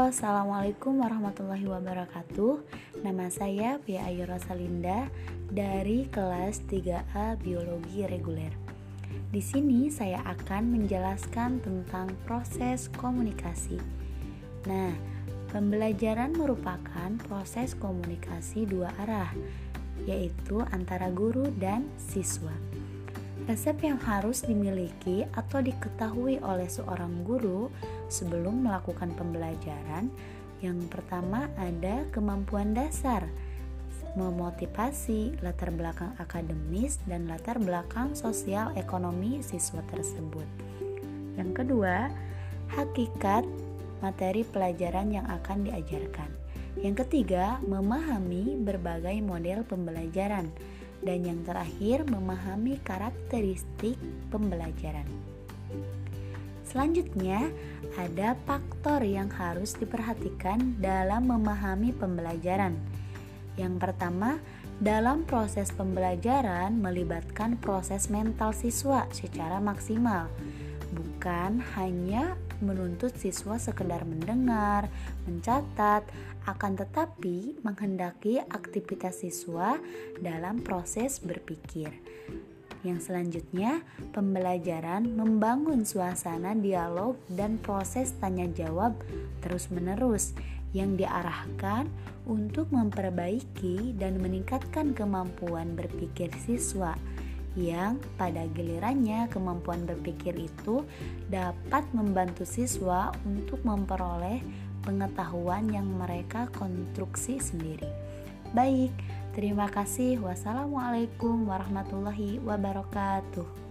Assalamualaikum warahmatullahi wabarakatuh. Nama saya Pia Ayu Rosalinda dari kelas 3A Biologi Reguler. Di sini saya akan menjelaskan tentang proses komunikasi. Nah, pembelajaran merupakan proses komunikasi dua arah Yaitu antara guru dan siswa Resep yang harus dimiliki atau diketahui oleh seorang guru sebelum melakukan pembelajaran, yang pertama ada kemampuan dasar, memotivasi latar belakang akademis dan latar belakang sosial ekonomi siswa tersebut. Yang kedua, hakikat materi pelajaran yang akan diajarkan. Yang ketiga, memahami berbagai model pembelajaran dan yang terakhir memahami karakteristik pembelajaran. Selanjutnya, ada faktor yang harus diperhatikan dalam memahami pembelajaran. Yang pertama, dalam proses pembelajaran melibatkan proses mental siswa secara maksimal, bukan hanya menuntut siswa sekedar mendengar, mencatat, akan tetapi menghendaki aktivitas siswa dalam proses berpikir. Yang selanjutnya, pembelajaran membangun suasana dialog dan proses tanya jawab terus-menerus yang diarahkan untuk memperbaiki dan meningkatkan kemampuan berpikir siswa yang pada gilirannya kemampuan berpikir itu dapat membantu siswa untuk memperoleh pengetahuan yang mereka konstruksi sendiri. Baik, terima kasih. Wassalamualaikum warahmatullahi wabarakatuh.